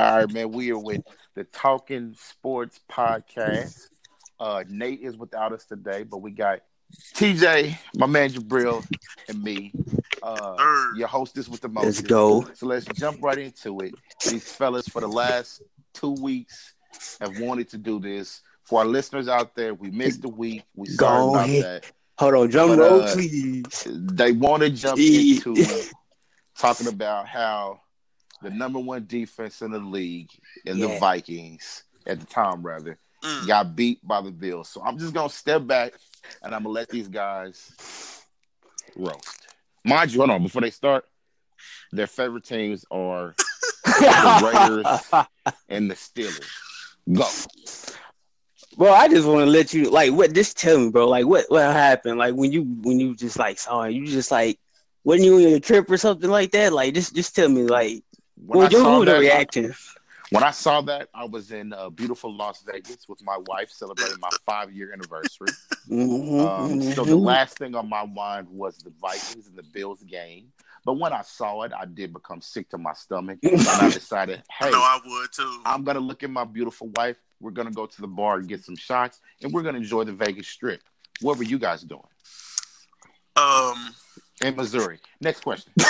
All right, man. We are with the Talking Sports Podcast. Uh, Nate is without us today, but we got TJ, my man Jabril, and me. Uh, your hostess with the most. Let's go. So let's jump right into it. These fellas, for the last two weeks, have wanted to do this. For our listeners out there, we missed a week. We sorry about ahead. that. Hold on, drum But, roll, uh, please. They want to jump Gee. into talking about how the number one defense in the league in the Vikings at the time, rather, Mm. got beat by the Bills. So I'm just gonna step back and I'm gonna let these guys roast. Mind you, hold on before they start. Their favorite teams are the Raiders and the Steelers. Go. bro, I just want to let you like what. Just tell me, bro. Like what what happened? Like when you when you just like saw it, you just like wasn't you on your trip or something like that? Like just just tell me like When what I your saw what the that, reaction? When I saw that, I was in uh, beautiful Las Vegas with my wife celebrating my five year anniversary. Mhm, Um, so the last thing on my mind was the Vikings and the Bills game. But when I saw it, I did become sick to my stomach, and I decided, I hey, know I would too. I'm gonna look at my beautiful wife. We're gonna go to the bar and get some shots, and we're gonna enjoy the Vegas Strip. What were you guys doing Um, in Missouri? Next question.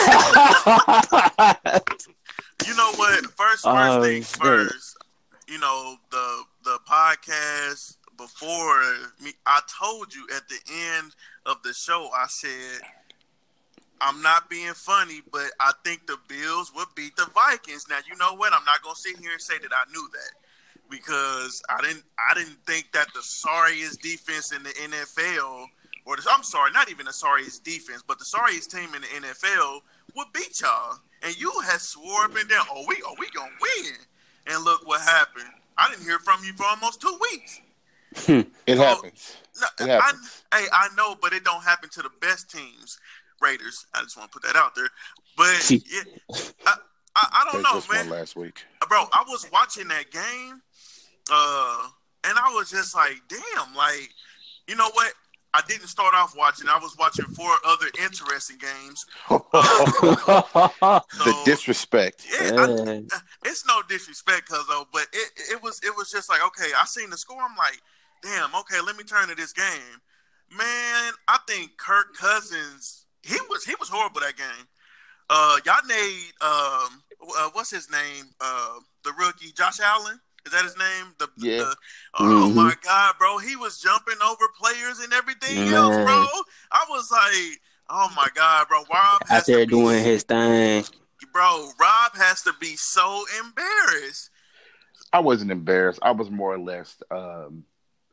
you know what? First, first Oh, things first. You know the the podcast before me. I told you at the end of the show. I said I'm not being funny, but I think the Bills would beat the Vikings. Now you know what? I'm not gonna sit here and say that I knew that because I didn't. I didn't think that the sorriest defense in the NFL, or the, I'm sorry, not even the sorriest defense, but the sorriest team in the NFL would beat y'all. And you had swore up and down, oh we, oh we gonna win. And look what happened. I didn't hear from you for almost two weeks. It Oh, happens. No, It I, hey, I know, but it don't happen to the best teams. Raiders. I just want to put that out there. But yeah, I, I, I don't know, just won man. last week. Bro, I was watching that game, uh, and I was just like, damn, like, you know what? I didn't start off watching. I was watching four other interesting games. the disrespect. yeah, I, it's no disrespect, cuz though, but it it was it was just like okay, I seen the score. I'm like, damn, okay, let me turn to this game. Man, I think Kirk Cousins he was he was horrible that game. Uh, y'all need um, uh, what's his name? Uh, the rookie Josh Allen. Is that his name? The, Yeah. the- oh Mhm. my god, bro, he was jumping over players and everything Man. else, bro. I was like, oh my god, bro. Rob has Out there to be doing his thing. bro, Rob has to be so embarrassed. I wasn't embarrassed. I was more or less. Um,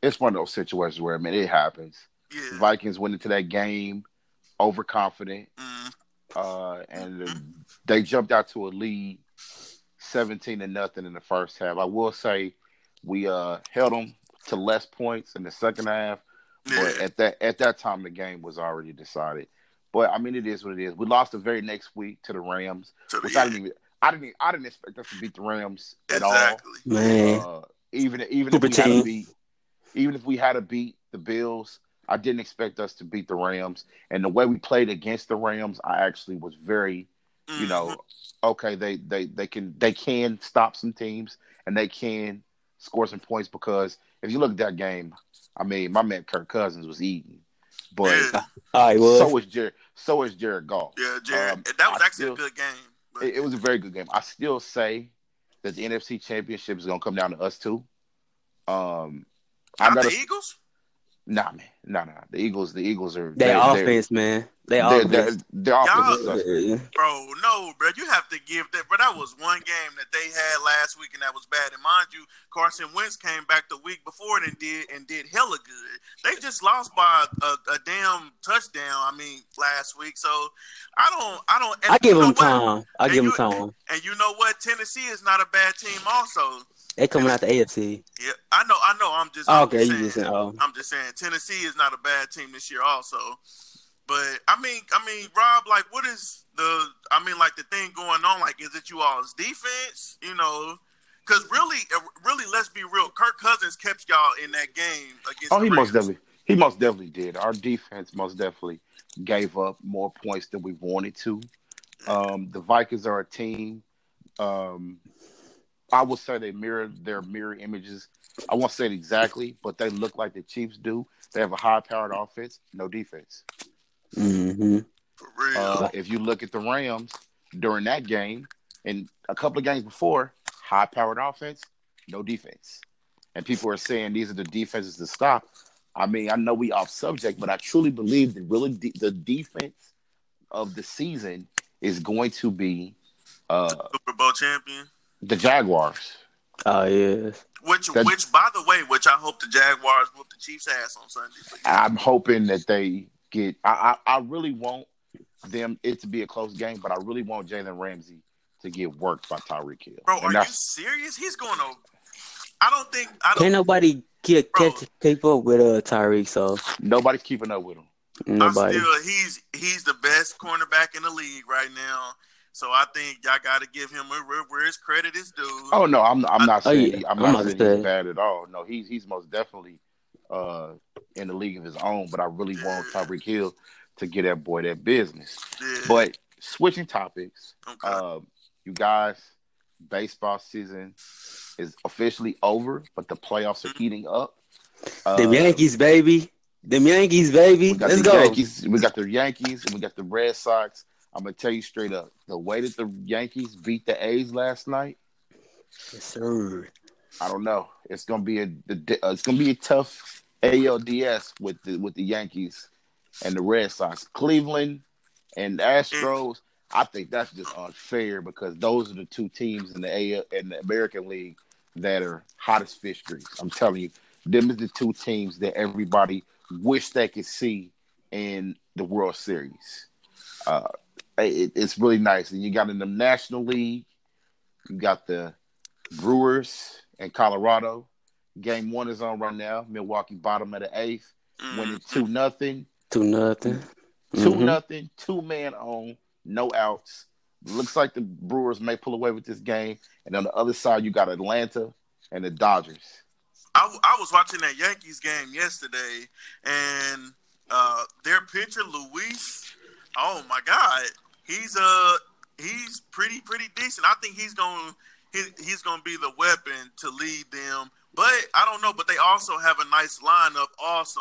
it's one of those situations where I mean it happens. Yeah. Vikings went into that game overconfident, Mm, uh, and they jumped out to a lead, seventeen to nothing in the first half. I will say we uh, held them to less points in the second half, but at that at that time the game was already decided. But I mean, it is what it is. We lost the very next week to the Rams, So, which yeah, I didn't even. I didn't. I didn't expect us to beat the Rams at all. exactly. Man. Uh, even even Super if we had to beat, even if we had to beat the Bills, I didn't expect us to beat the Rams. And the way we played against the Rams, I actually was very, you know, okay, they they they can they can stop some teams and they can score some points because if you look at that game, I mean, my man Kirk Cousins was eating, but I All right, well, so was Jared, so is Jared Goff. yeah, Jared. um, that was I actually still- a good game. But, It, it was a very good game. I still say that the NFC Championship is going to come down to us too. Um, I not gotta, the Eagles. Nah, man, nah, nah. The Eagles, the Eagles are they offense, man. They They're, they're, offense. their offense is Y'all- Bro, no, bro. You have to give that. But that was one game that they had last week, and that was bad. And mind you, Carson Wentz came back the week before and did and did hella good. They just lost by a, a damn touchdown. I mean, last week. So I don't, I don't. I give them what? time. I And give them time. And you know what? Tennessee is not a bad team. Also, They coming out the AFC. yeah, I know, I know. I'm just, I'm okay, just you saying. just saying, oh, I'm just saying Tennessee is not a bad team this year also. But I mean I mean Rob, like what is the I mean like the thing going on? Like is it you all's defense? You know, because really, uh, really, let's be real. Kirk Cousins kept y'all in that game against. Oh, the he most definitely, he most definitely did. Our defense most definitely gave up more points than we wanted to. Um, the Vikings are a team. Um, I would say they mirror their mirror images. I won't say it exactly, but they look like the Chiefs do. They have a high-powered offense, no defense. Mm-hmm. For real. Uh, if you look at the Rams during that game and a couple of games before, high-powered offense, no defense. And people are saying these are the defenses to stop. I mean, I know we off subject, but I truly believe that really de- the defense of the season is going to be uh, Super Bowl champion. The Jaguars. Oh yes. Which, That- which, by the way, which I hope the Jaguars whoop the Chiefs' ass on Sunday. I'm hoping that they get. I, I, I really want them it to be a close game, but I really want Jalen Ramsey to get worked by Tyreek Hill. Bro, And are you that's- serious? He's going to. I don't think. I Can't don't. nobody get Bro. catch keep up with uh Tyreek, so nobody's keeping up with him. I'm nobody. still. He's he's the best cornerback in the league right now. So I think y'all got to give him a, where, where his credit is due. Oh no, I'm I'm not Oh, saying yeah. I'm I'm not about to saying he's bad at all. No, he's he's most definitely uh in the league of his own. But I really want Yeah. Tyreek Hill to get that boy that business. Yeah. But switching topics, okay. uh, you guys, baseball season is officially over, but the playoffs are heating up. Uh, Them Yankees, baby. The Yankees, baby. We got Let's the go. Yankees. We got the Yankees, and we got the Red Sox. I'm gonna tell you straight up, the way that the Yankees beat the A's last night, Yes, sir. I don't know. It's gonna be a the, uh, it's gonna be a tough ALDS with the with the Yankees and the Red Sox. Cleveland and Astros. I think that's just unfair because those are the two teams in the AL in the American League that are hottest fish grease. I'm telling you, them is the two teams that everybody wish they could see in the World Series. Uh, it, it's really nice, and you got in the National League. You got the Brewers and Colorado. Game one is on right now. Milwaukee bottom of the eighth, winning Mhm. two nothing. Two nothing. Two Mhm. nothing, two man on, no outs. Looks like the Brewers may pull away with this game. And on the other side, you got Atlanta and the Dodgers. I, I was watching that Yankees game yesterday, and uh, their pitcher Luis, oh my God, he's uh he's pretty pretty decent. I think he's going he, he's going to be the weapon to lead them. But I don't know. But they also have a nice lineup. Also,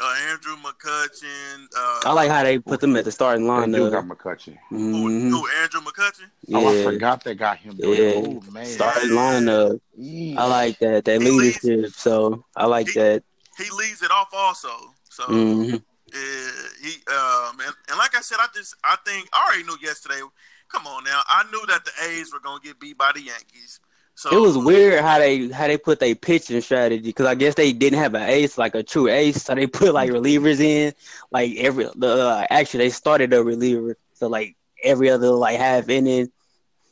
uh, Andrew McCutchen. Uh, I like how they put them at the starting They do got lineup. McCutchen. who, Mhm. who Andrew McCutchen. Oh, I forgot they got him. Yeah. Oh, man. Starting lineup. Yeah. I like that. That He leads- leadership. So I like He- that. He leads it off also. So. Mhm. Yeah, he um and, and like I said, I just I think I already knew yesterday. Come on now, I knew that the A's were gonna get beat by the Yankees. So It was weird how they how they put their pitching strategy because I guess they didn't have an ace like a true ace, so they put like relievers in like every the uh, actually they started a reliever, so like every other like half inning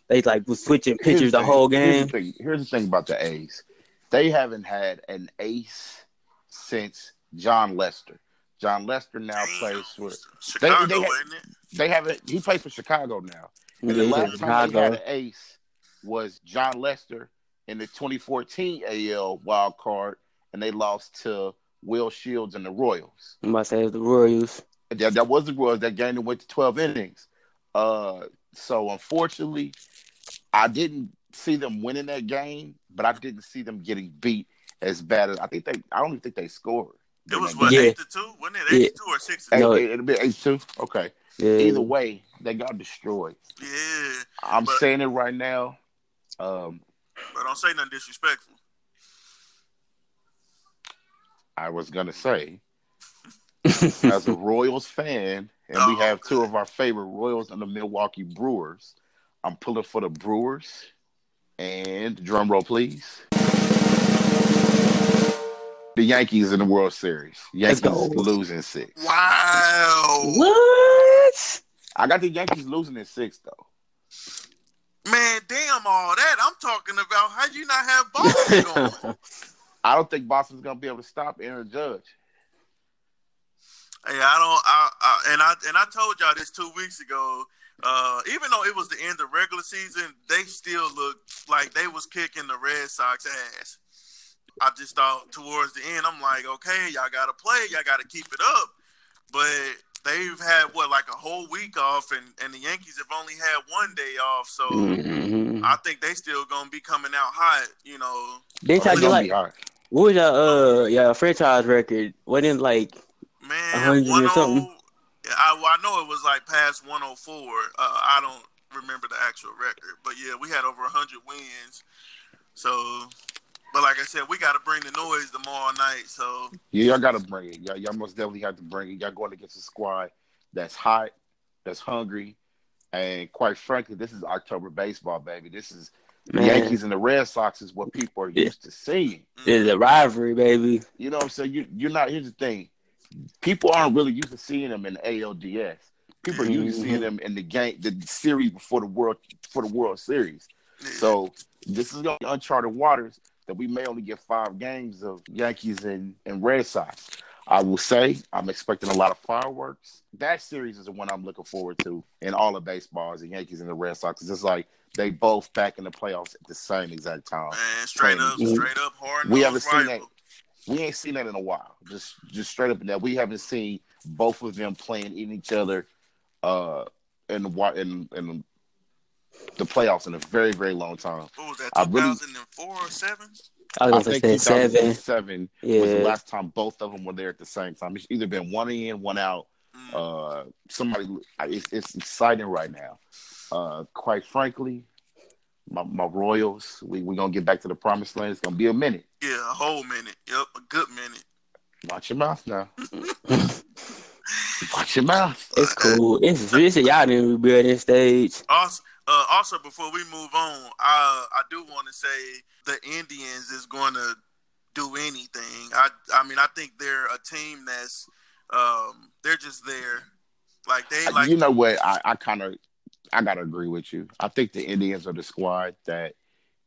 they like was switching Here's pitchers the thing. whole Here's game. the, thing. Here's the thing about the A's. They haven't had an ace since Jon Lester. Jon Lester now damn, plays for. Chicago, they- they- isn't it? They haven't. He plays for Chicago now. And Yeah, the last said time they had an ace was Jon Lester in the 2014 AL wild card, and they lost to Will Shields and the Royals. I'm about to say it the Royals. That, that was the Royals. That game that went to 12 innings. Uh, so unfortunately, I didn't see them winning that game, but I didn't see them getting beat as bad as I think they. I don't even think they scored. It was That what game. Yeah. eight to two, wasn't it? Eight to two or six to Eight, two? No. eight, it'll be eight two. Okay. Yeah. Either way, they got destroyed. Yeah, I'm But- saying it right now. Um, but don't say nothing disrespectful. I was gonna say, as a Royals fan, and we Oh, have two okay. of our favorite Royals and the Milwaukee Brewers, I'm pulling for the Brewers. And drum roll, please. The Yankees in the World Series. Yankees losing six. Wow, what? I got the Yankees losing in six though. man, damn all that. I'm talking about how you not have Boston going. I don't think Boston's gonna be able to stop Aaron Judge. Hey, I don't. I, I and I and I told y'all this two weeks ago. Uh, even though it was the end of regular season, they still looked like they was kicking the Red Sox ass. I just thought towards the end, I'm like, okay, y'all got to play, y'all got to keep it up. But they've had what like a whole week off, and and the Yankees have only had one day off. So Mhm. I think they still gonna be coming out hot. You know, Didn't Oh, get gonna like be hard. what was your uh your franchise record? Wasn't it like man, 100 or something? I, I know it was like past 104. Uh, I don't remember the actual record, but yeah, we had over 100 wins. So, but like I said, we got to bring the noise tomorrow night. So Yeah, y'all gotta bring it. Y'all, y'all most definitely have to bring it. Y'all going against a squad that's hot, that's hungry, and quite frankly, this is October baseball, baby. This is the? Yankees and the Red Sox is what people are Yeah. used to seeing. It's a rivalry, baby. You know what I'm saying? You, you're not. Here's the thing: people aren't really used to seeing them in the ALDS. People are used to Mhm. seeing them in the game, the series before the world for the World Series. So this is gonna be uncharted waters that we may only get five games of Yankees and, and Red Sox. I will say I'm expecting a lot of fireworks. That series is the one I'm looking forward to in all of baseball is the Yankees and the Red Sox. It's just like they both back in the playoffs at the same exact time. man, straight up, Mhm. straight up, hard. We haven't nosed seen that. We ain't seen that in a while. Just just straight up in that. We haven't seen both of them playing in each other uh in the in in the playoffs in a very, very long time. What was that? I really- 2004 or seven? I I was gonna think say seven. 2007 was the last time both of them were there at the same time. It's either been one in, one out. Mm. Uh, somebody, it's, it's exciting right now. Uh, quite frankly, my, my Royals, we we gonna get back to the promised land. It's gonna be a minute. yeah, a whole minute. Yep, a good minute. Watch your mouth now. Watch your mouth. It's cool. It's it's y'all didn't rebuild this stage. Also, uh, also before we move on, I I do want to say the Indians is going to do anything. I I mean I think they're a team that's um they're just there. Like they like you know what? I, I kind of, I gotta agree with you. I think the Indians are the squad that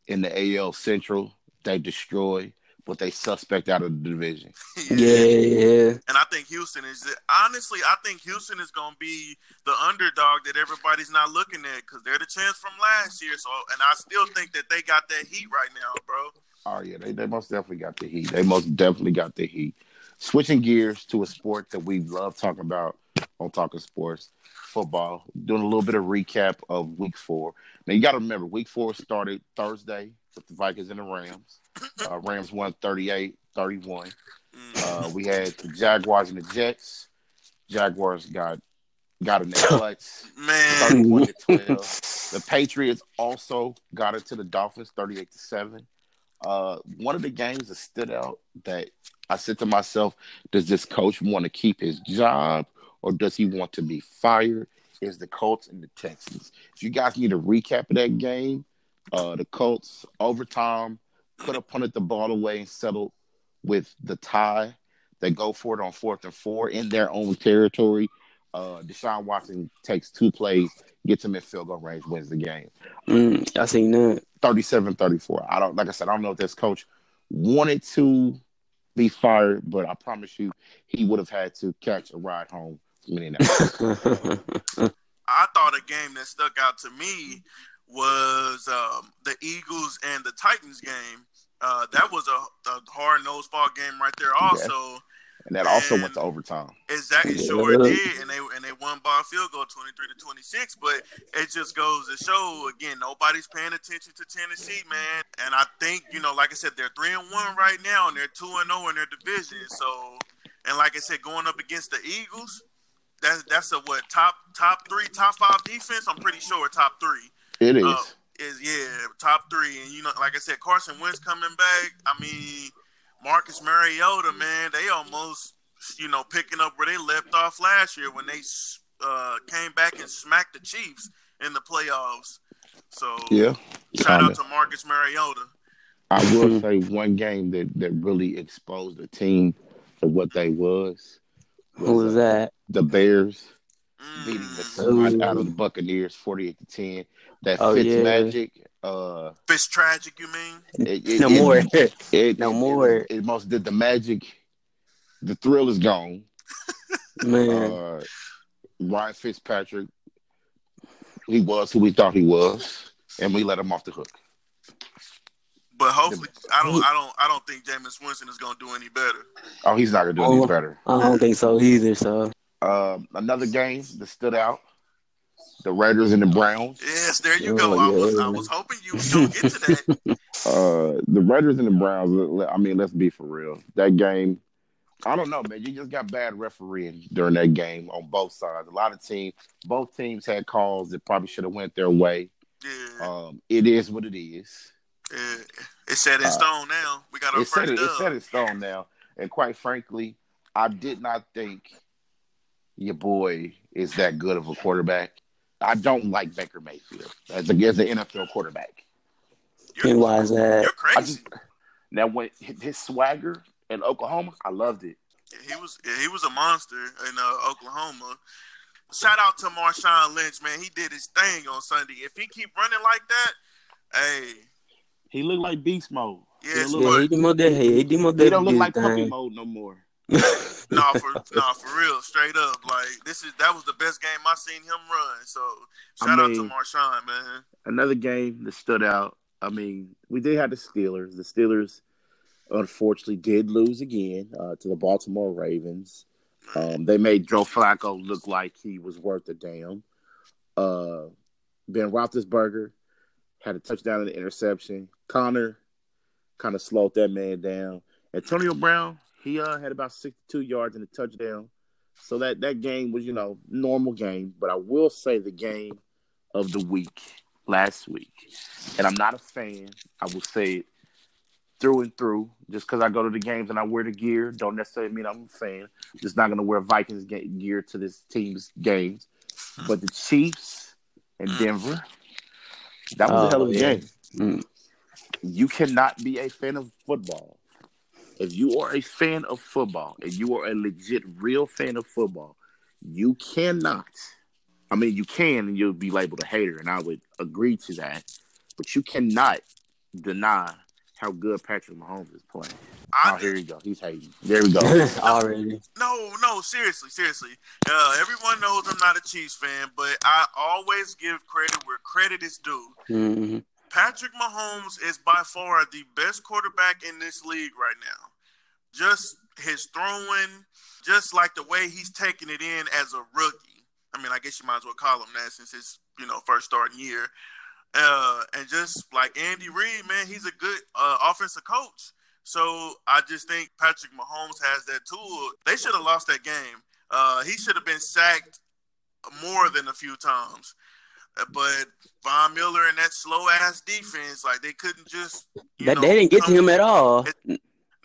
in the AL Central they destroy, but they suspect out of the division. Yeah, yeah. And I think Houston is honestly, I think Houston is going to be the underdog that everybody's not looking at because they're the chance from last year. So, and I still think that they got that heat right now, bro. Oh yeah, they, they most definitely got the heat. They most definitely got the heat. Switching gears to a sport that we love talking about on Talking Sports, football. Doing a little bit of recap of Week Four. Now you got to remember, Week Four started Thursday with the Vikings and the Rams. Uh, Rams won 38-31. Mm. Uh, we had the Jaguars and the Jets. Jaguars got got in their butts, Man, 31 to 12. The Patriots also got it to the Dolphins, 38 to 7. Uh, one of the games that stood out that I said to myself, does this coach want to keep his job or does he want to be fired? Is the Colts and the Texans. If you guys need a recap of that game, uh, the Colts overtime could have punted the ball away and settled with the tie. They go for it on fourth and four in their own territory. Uh, Deshaun Watson takes two plays, gets him in field goal range, wins the game. Mm, I seen that. 37-34. I don't like I said, I don't know if this coach wanted to be fired, but I promise you he would have had to catch a ride home from Indianapolis. I thought a game that stuck out to me was um, the Eagles and the Titans game. Uh, that was a, a hard nosed ball game right there. Also, and that also went to overtime. exactly sure it did, and they and they won by a field goal, twenty three to twenty six. But it just goes to show again, nobody's paying attention to Tennessee, man. And I think you know, like I said, they're three and one right now, and they're two and zero in their division. So, and like I said, going up against the Eagles, that's that's a what top top three, top five defense. I'm pretty sure top three It is. Uh, is yeah top three, and you know, like I said, Carson Wentz coming back. I mean, Marcus Mariota, man, they almost you know picking up where they left off last year when they uh, came back and smacked the Chiefs in the playoffs. So yeah. shout kinda. out to Marcus Mariota. I will say one game that, that really exposed the team for what they was. Who was uh, that? The Bears. Beating the snot out of the Buccaneers, forty-eight to ten. That Oh, Fitz yeah. magic. Uh, Fitz tragic, you mean? it, it, No it- more. It, No it- more. It, it most did the magic. The thrill is gone. Man. Uh, Ryan Fitzpatrick, he was who we thought he was, and we let him off the hook. But hopefully, I don't, I don't, I don't think Jameis Winston is going to do any better. Oh, he's not gonna do Oh. any better. I don't think so either. So Um, another game that stood out The Raiders and the Browns. Yes, there you go. Oh, I was. I was hoping you was gonna get to that. Uh, the Raiders and the Browns. I mean, let's be for real. That game, I don't know, man. You just got bad refereeing during that game on both sides. A lot of teams, both teams had calls that probably should have went their way. Yeah, Um, it is what it is. yeah. It's set in Uh, stone now. We got our It's set, first it, it's set in stone now. And quite frankly, I did not think your boy is that good of a quarterback. I don't like Baker Mayfield as, a, as an NFL quarterback. You're, why is that? you're I crazy. just now when his swagger in Oklahoma, I loved it. He was he was a monster in uh, Oklahoma. Shout out to Marshawn Lynch, man. He did his thing on Sunday. If he keep running like that, hey, He looked like beast mode. Yes, he, Yeah, look, he did more than he did more he don't look like puppy thing. mode no more. Nah for nah for real, straight up. Like this is that was the best game I seen him run. So I shout out to Marshawn, man. Another game that stood out. I mean, we did have the Steelers. The Steelers, unfortunately, did lose again uh, to the Baltimore Ravens. Um, they made Joe Flacco look like he was worth a damn. Uh, ben Roethlisberger had a touchdown and an interception. Conner kind of slowed that man down. Antonio Brown, he uh, had about 62 yards and a touchdown. So that, that game was, you know, normal game. But I will say the game of the week last week. And I'm not a fan. I will say it through and through. Just because I go to the games and I wear the gear, don't necessarily mean I'm a fan. just not going to wear Vikings gear to this team's games. But the Chiefs and Denver, that was a Oh, hell of a yeah. game. Mm. You cannot be a fan of football. If you are a fan of football and you are a legit, real fan of football, you cannot. I mean, you can and you'll be labeled a hater, and I would agree to that. But you cannot deny how good Patrick Mahomes is playing. I Oh, here you go. He's hating. There we go. Already. No, no, seriously, seriously. Uh, everyone knows I'm not a Chiefs fan, but I always give credit where credit is due. hmm Patrick Mahomes is by far the best quarterback in this league right now. Just his throwing, just like the way he's taking it in as a rookie. I mean, I guess you might as well call him that since his you know first starting year. Uh, and just like Andy Reid, man, he's a good uh, offensive coach. So I just think Patrick Mahomes has that tool. They should have lost that game. Uh, he should have been sacked more than a few times. Uh, But Von Miller and that slow ass defense, like they couldn't just. You That know, they didn't get to him at all.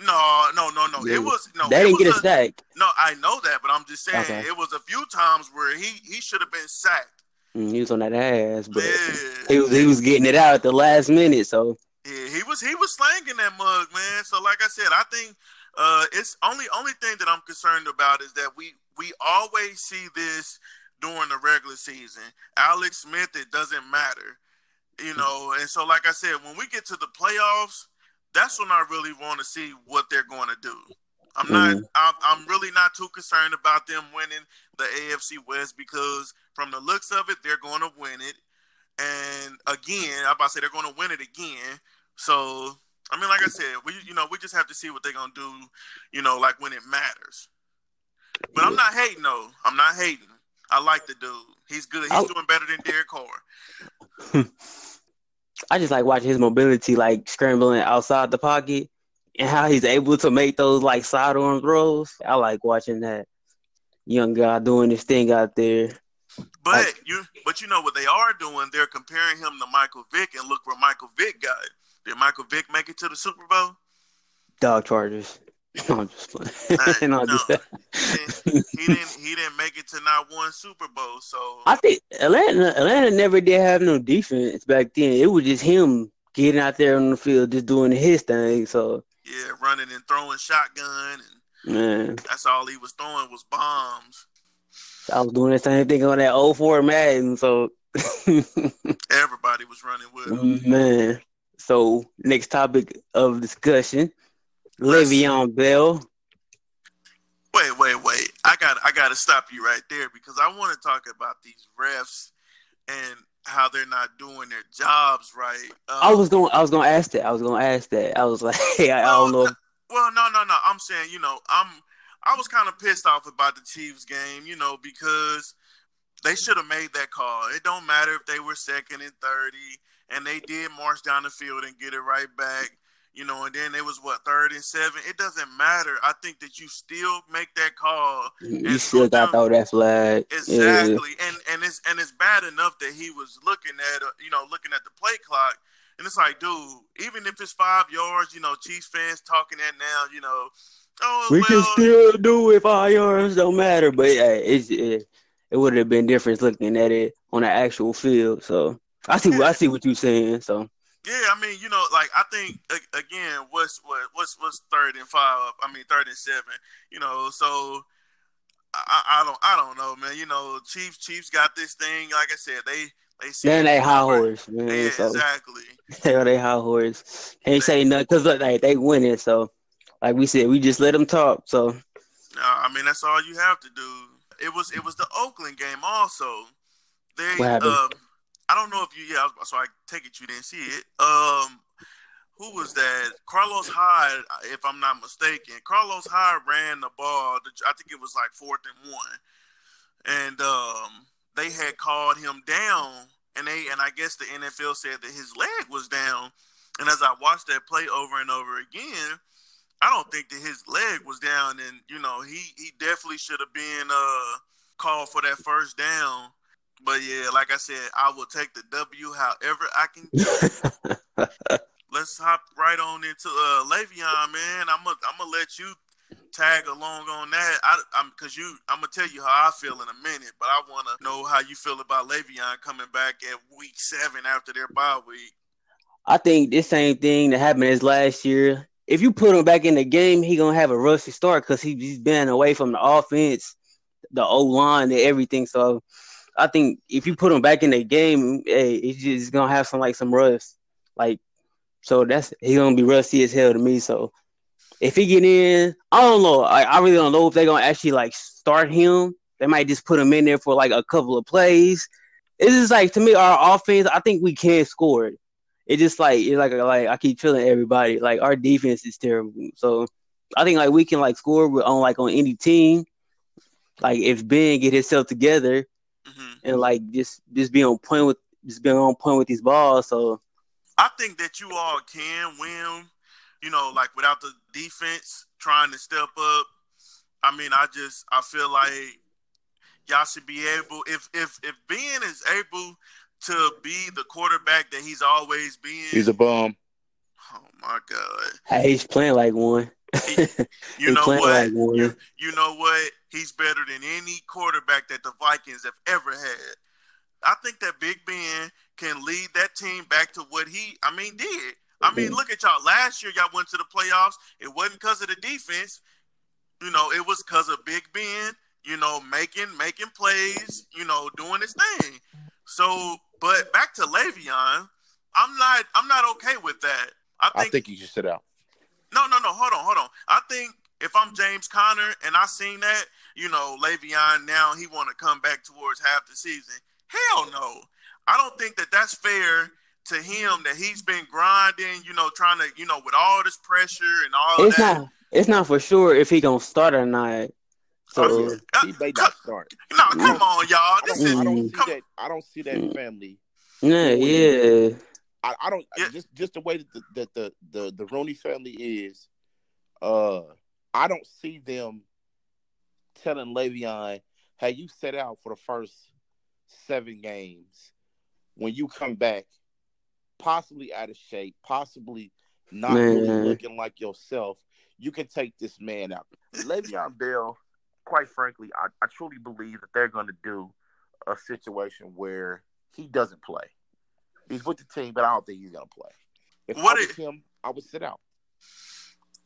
No, no, no, no. They- It was no. They didn't get a was sack. No, I know that, but I'm just saying Okay. it was a few times where he he should have been sacked. Mm, He was on that ass, but Yeah. he was he was getting it out at the last minute. So Yeah, he was he was slanging that mug, man. So like I said, I think uh it's only only thing that I'm concerned about is that we we always see this during the regular season. Alex Smith, it doesn't matter. You know, and so like I said, when we get to the playoffs, that's when I really want to see what they're going to do. I'm not. Mhm. I'm, I'm really not too concerned about them winning the AFC West because, from the looks of it, they're going to win it. And again, I'm about to say they're going to win it again. So, I mean, like I said, we you know we just have to see what they're going to do. You know, like when it matters. But I'm not hating though. I'm not hating. I like the dude. He's good. He's I- doing better than Derek Carr. I just like watching his mobility, like scrambling outside the pocket, and how he's able to make those like sidearm throws. I like watching that young guy doing his thing out there. But Like- you, but you know what they are doing? They're comparing him to Michael Vick, and look where Michael Vick got. Did Michael Vick make it to the Super Bowl? Dog Chargers. No, I'm just playing. I'm no. just- He didn't, he didn't. He didn't make it to not one Super Bowl. So I think Atlanta Atlanta never did have no defense back then. It was just him getting out there on the field, just doing his thing. So yeah, running and throwing shotgun, and man, that's all he was throwing was bombs. I was doing the same thing on that 04 Madden. So Everybody was running with him. man. So next topic of discussion, Le'Veon Bell. Wait, wait, wait! I got, I got to stop you right there because I want to talk about these refs and how they're not doing their jobs right. Uh, I was going. I was going to ask that. I was going to ask that. I was like, I, I don't know. Well, no, no, no. I'm saying, you know, I'm I was kind of pissed off about the Chiefs game, you know, because they should have made that call. It don't matter if they were second and thirty, and they did march down the field and get it right back. You know, and then it was what third and seven. It doesn't matter. I think that you still make that call. You still got throw that flag. Exactly, yeah. and and it's and it's bad enough that he was looking at uh, you know looking at the play clock, and it's like, dude, even if it's five yards, you know, Chiefs fans talking that now, you know, oh, we well, can still do it. Five yards don't matter, but yeah, it's it, it would have been different looking at it on the actual field. So I see. I see what you're saying. So yeah, I mean, you know, like I think again, what's what what's what's third and five? I mean, third and seven. You know, so I, I don't I don't know, man. You know, Chiefs Chiefs got this thing. Like I said, they they see then they high horse, man. Yeah, so. exactly. Yeah, they high horse. Ain't say nothing because like they winning. So, like we said, we just let them talk. So, no, I mean, that's all you have to do it was it was the Oakland game also. They um, I don't know if you yeah, so I take it you didn't see it. Um who was that? Carlos Hyde, if I'm not mistaken. Carlos Hyde ran the ball. I think it was like fourth and one, and um, they had called him down, and they and I guess the NFL said that his leg was down. And as I watched that play over and over again, I don't think that his leg was down, and you know he he definitely should have been uh called for that first down. But yeah, like I said, I will take the W however I can. Let's hop right on into uh Le'Veon, man. I'm gonna I'm gonna let you tag along on that. I, am because you. I'm gonna tell you how I feel in a minute, but I want to know how you feel about Le'Veon coming back at week seven after their bye week. I think this same thing that happened as last year if you put him back in the game, he gonna have a rusty start because he, he's been away from the offense, the O line, and everything. So I think if you put him back in the game, hey, he's just gonna have some like some rust. Like so that's he's gonna be rusty as hell to me. So if he get in, I don't know. I, I really don't know if they're gonna actually like start him. They might just put him in there for like a couple of plays. It's just like to me, our offense. I think we can score it it just like it's like like I keep telling everybody like our defense is terrible. So I think like we can like score on like on any team. Like if Ben get himself together mm-hmm. and like just just being on point with just being on point with these balls. So I think that you all can win. You know, like without the defense trying to step up. I mean, I just I feel like y'all should be able if if if Ben is able to be the quarterback that he's always been. He's a bum. Oh my god. Hey, he's playing like one. He, you know what? Like you, you know what? He's better than any quarterback that the Vikings have ever had. I think that Big Ben can lead that team back to what he, I mean, did. I mean, look at y'all. Last year, y'all went to the playoffs. It wasn't because of the defense. You know, it was because of Big Ben. You know, making making plays. You know, doing his thing. So but back to Le'Veon, I'm not I'm not okay with that. I think, I think you should sit out. No, no, no. Hold on, hold on. I think if I'm James Conner and I seen that, you know, Le'Veon now he want to come back towards half the season. Hell no. I don't think that that's fair to him that he's been grinding, you know, trying to, you know, with all this pressure and all it's that. Not, it's not for sure if he gonna start or not. So uh, he may not start. No, come on, y'all. This I don't, is, I don't see that. I don't see that family. Yeah, yeah. I, I don't yeah. just just the way that the, that the the the Rooney family is. Uh, I don't see them telling Le'Veon, "Hey, you set out for the first seven games. When you come back, possibly out of shape, possibly not really looking like yourself, you can take this man out." Le'Veon Bell quite frankly, I, I truly believe that they're going to do a situation where he doesn't play. He's with the team, but I don't think he's going to play. If what I was him, I would sit out.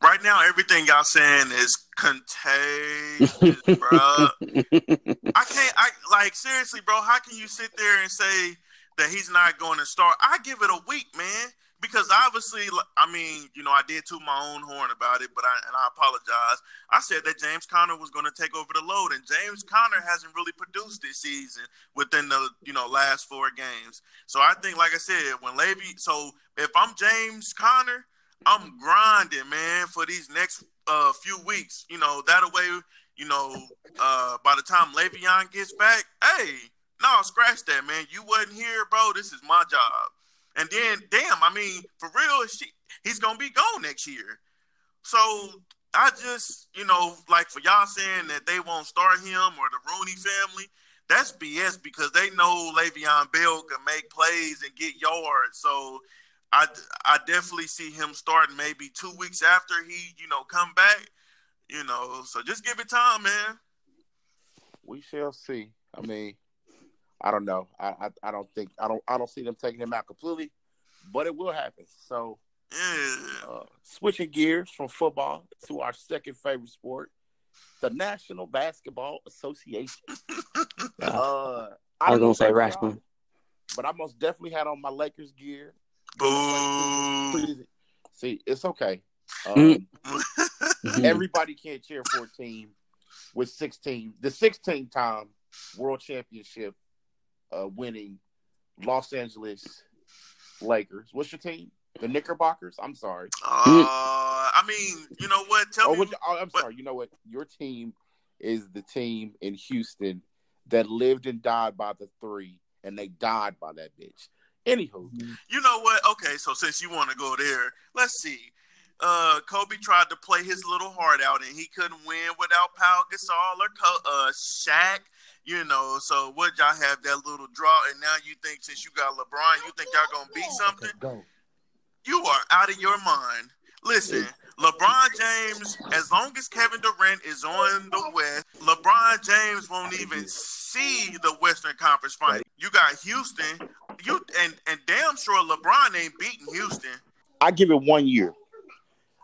Right now, everything y'all saying is contagious, bro. I can't. I like seriously, bro. How can you sit there and say that he's not going to start? I give it a week, man because obviously, I mean, you know, I did toot my own horn about it, but I and I apologize. I said that James Conner was going to take over the load, and James Conner hasn't really produced this season within the you know last four games. So I think, like I said, when Levy, so if I'm James Conner, I'm grinding, man, for these next uh, few weeks. You know, that way, you know, uh, by the time Le'Veon gets back, hey, no, scratch that, man. You wasn't here, bro. This is my job. And then, damn, I mean, for real, she, he's gonna be gone next year. So I just, you know, like for y'all saying that they won't start him or the Rooney family, that's BS because they know Le'Veon Bell can make plays and get yards. So I, I definitely see him starting maybe two weeks after he, you know, come back. You know, so just give it time, man. We shall see. I mean, I don't know. I, I, I don't think I don't I don't see them taking him out completely, but it will happen. So uh, switching gears from football to our second favorite sport, the National Basketball Association. Uh, I was gonna say about but I most definitely had on my Lakers gear. Boo. See, it's okay. Mm. Um, Mhm. everybody can't cheer for a team with 16, the 16 time world championship uh, winning Los Angeles Lakers. What's your team? The Knickerbockers? I'm sorry. Uh, I mean, you know what? Tell Oh, me. what, oh, I'm what- sorry. You know what? Your team is the team in Houston that lived and died by the three, and they died by that bitch. Anywho, You know what? Okay, so since you want to go there, let's see. Uh, Kobe tried to play his little heart out, and he couldn't win without Pau Gasol or Co- uh Shaq. You know, so what y'all have that little draw? And now you think since you got LeBron, you think y'all gonna beat something? go. You are out of your mind. Listen, LeBron James, as long as Kevin Durant is on the West, LeBron James won't even see the Western Conference Final. You got Houston, you and and damn sure LeBron ain't beating Houston. I give it one year.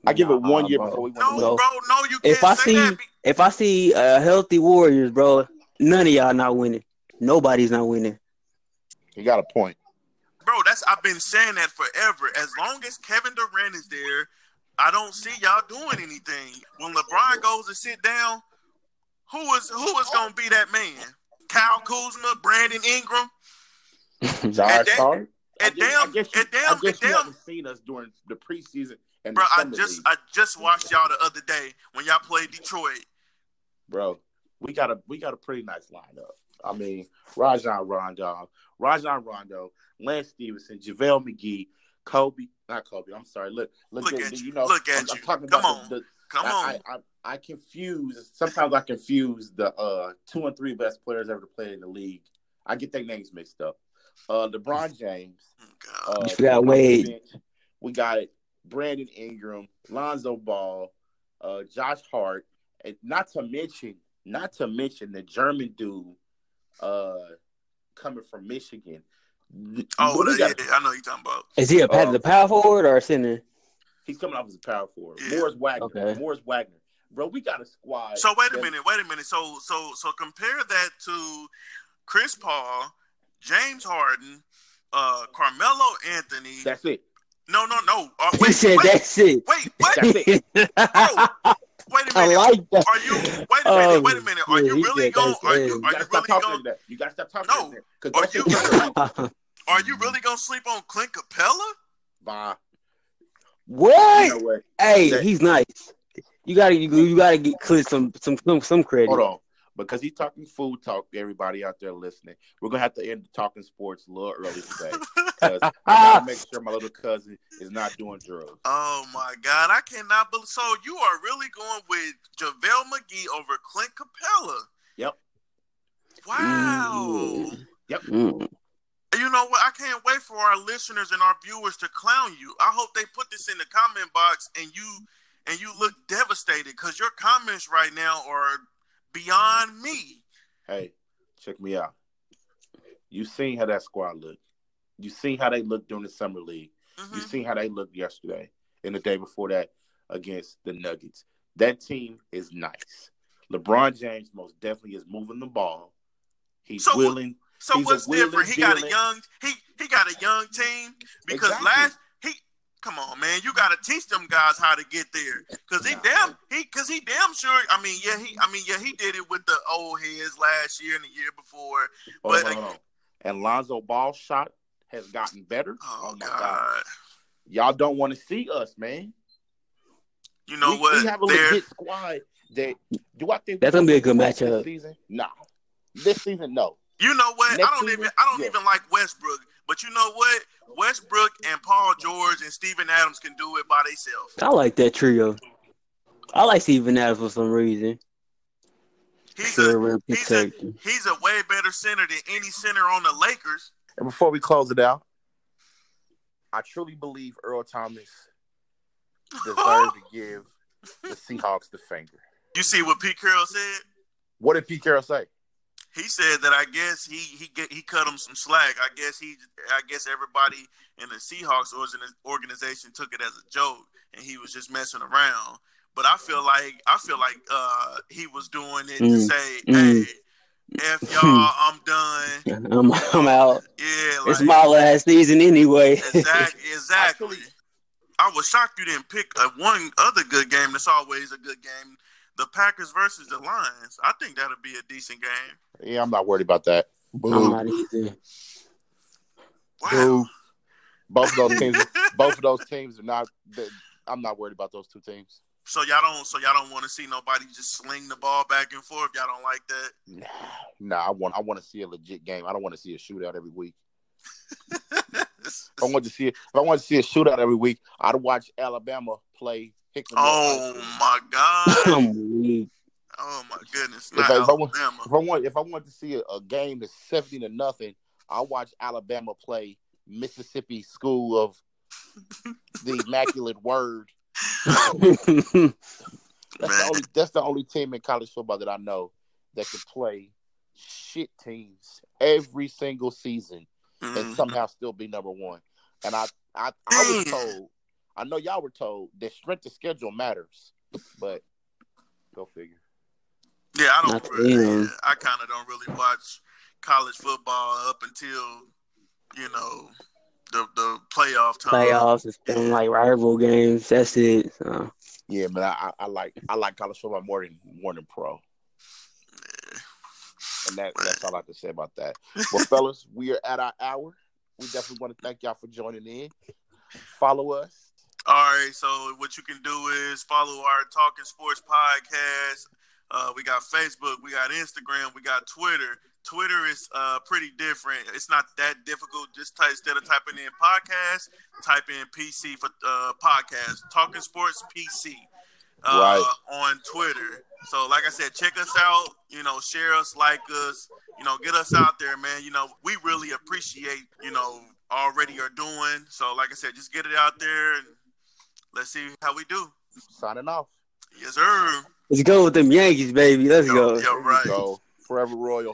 I give it one year bro. before we win No, the No. league. bro, no, you can't If I see be- if I see uh, healthy Warriors, bro, none of y'all not winning. Nobody's not winning. You got a point. Bro, that's I've been saying that forever. As long as Kevin Durant is there, I don't see y'all doing anything. When LeBron goes to sit down, who is who is gonna be that man? Kyle Kuzma, Brandon Ingram, Josh that- Hart. I and guess- damn- I guess you, and damn- I guess and you damn- haven't seen us during the preseason and bro. the I just league. I just watched y'all the other day when y'all played Detroit. bro. We got a we got a pretty nice lineup. I mean, Rajon Rondo, Rajon Rondo, Lance Stephenson, JaVale McGee, Kobe, not Kobe. I'm sorry. Look, look, Look at, at you you. know. Look at I'm, I'm talking Come about on. the, the Come on, I, I, I, I confuse sometimes I confuse the uh two and three best players ever to play in the league. I get their names mixed up. Uh LeBron James, Oh, God. uh You forgot Wade. We got Brandon Ingram, Lonzo Ball, uh Josh Hart, and not to mention, not to mention the German dude uh coming from Michigan. oh, We the- got- yeah, I know you're talking about. Is he a pat Uh, the power forward or a center? He's coming off as a power forward. Yeah. Morris Wagner. Okay. Morris Wagner. Bro, we got a squad. So wait a that- minute, wait a minute. So so so compare that to Chris Paul, James Harden, uh, Carmelo Anthony. That's it. no, no, no. Uh, He said wait, that's it. wait, what? That's it. Wait a I minute. like that. Are you? Wait a oh, minute. Oh, wait a minute. Are shit, you really going? Are you? You Are gotta you really going? that. You gotta stop talking No. that. Are you- say Are you really gonna sleep on Clint Capela? Bye. what? You what? hey, that- he's nice. You gotta you, you gotta get Clint some some some some credit. Hold on. Because he's talking food talk, everybody out there listening. We're gonna have to end the talking sports a little early today. Because I gotta make sure my little cousin is not doing drugs. Oh my God, I cannot believe. So you are really going with JaVale McGee over Clint Capela? Yep. Wow. Yep. Mm. You know what? I can't wait for our listeners and our viewers to clown you. I hope they put this in the comment box and you and you look devastated because your comments right now are beyond me. Hey, check me out. You seen how that squad looked. You seen how they looked during the summer league. Mhm. You seen how they looked yesterday and the day before that against the Nuggets. That team is nice. LeBron James most definitely is moving the ball. He's So- willing. So He's what's different? wheeling, He got a young he he got a young team because Exactly. last he come on man, you got to teach them guys how to get there because he Nah. damn he because he damn sure. I mean yeah he I mean yeah he did it with the old heads last year and the year before. But- hold on. And Lonzo Ball shot has gotten better. Oh, oh my God. Y'all don't want to see us, man. You know we, what? We have a They're- legit squad. That do I think That's gonna be a good this matchup. season? No. This season, no. You know what? Next I don't season? even I don't Yeah. even like Westbrook. But you know what? Westbrook and Paul George and Steven Adams can do it by themselves. I like that trio. I like Steven Adams for some reason. He's Pure a he's a he's a way better center than any center on the Lakers. And before we close it out, I truly believe Earl Thomas deserved to give the Seahawks the finger. You see what Pete Carroll said? What did Pete Carroll say? He said that I guess he he get, he cut him some slack. I guess he I guess everybody in the Seahawks organ- organization took it as a joke, and he was just messing around. But I feel like I feel like uh, he was doing it to Mm, say, mm. "Hey, f y'all, I'm done." I'm, I'm out. Yeah, like, It's my last season anyway. exactly, exactly. I was shocked you didn't pick a one other good game. That's always a good game. The Packers versus the Lions. I think that'll be a decent game. Yeah, I'm not worried about that. I'm not either. Wow. Boo. Both of those teams, both of those teams are not. I'm not worried about those two teams. So y'all don't. So y'all don't want to see nobody just sling the ball back and forth. Y'all don't like that. Nah, nah, I want. I want to see a legit game. I don't want to see a shootout every week. I want to see, if I want to see a shootout every week, I'd watch Alabama play Hickman. oh my god. Oh my goodness. If I- if I want- If I want, if I want to see a, a game that's seventy to nothing, I'll watch Alabama play Mississippi School of the Immaculate Word. That's the only. That's the only team in college football that I know that can play shit teams every single season and Mhm. somehow still be number one. And I, I, I was Damn. told. I know y'all were told that strength of schedule matters, but go figure. Yeah, I don't. Really. I kind of don't really watch college football up until you know the the playoff time. Playoffs and stuff like rival games. That's it. So. Yeah, but I, I, I like I like college football more than more than pro, and that, that's all I can say about that. Well, fellas, we are at our hour. We definitely want to thank y'all for joining in. Follow us. All right, so what you can do is follow our Talking Sports podcast. Uh, we got Facebook, we got Instagram, we got Twitter. Twitter is uh, pretty different. It's not that difficult. Just type, instead of typing in podcast, type in PC for uh, podcast. Talking Sports PC uh, Right. on Twitter. So, like I said, check us out. You know, share us, like us. You know, get us out there, man. You know, we really appreciate you know already are doing. So, like I said, just get it out there and let's see how we do. Signing off. Yes, sir. Let's go with them Yankees, baby. Let's Yo, go. yo, There we right. go. Forever Royal.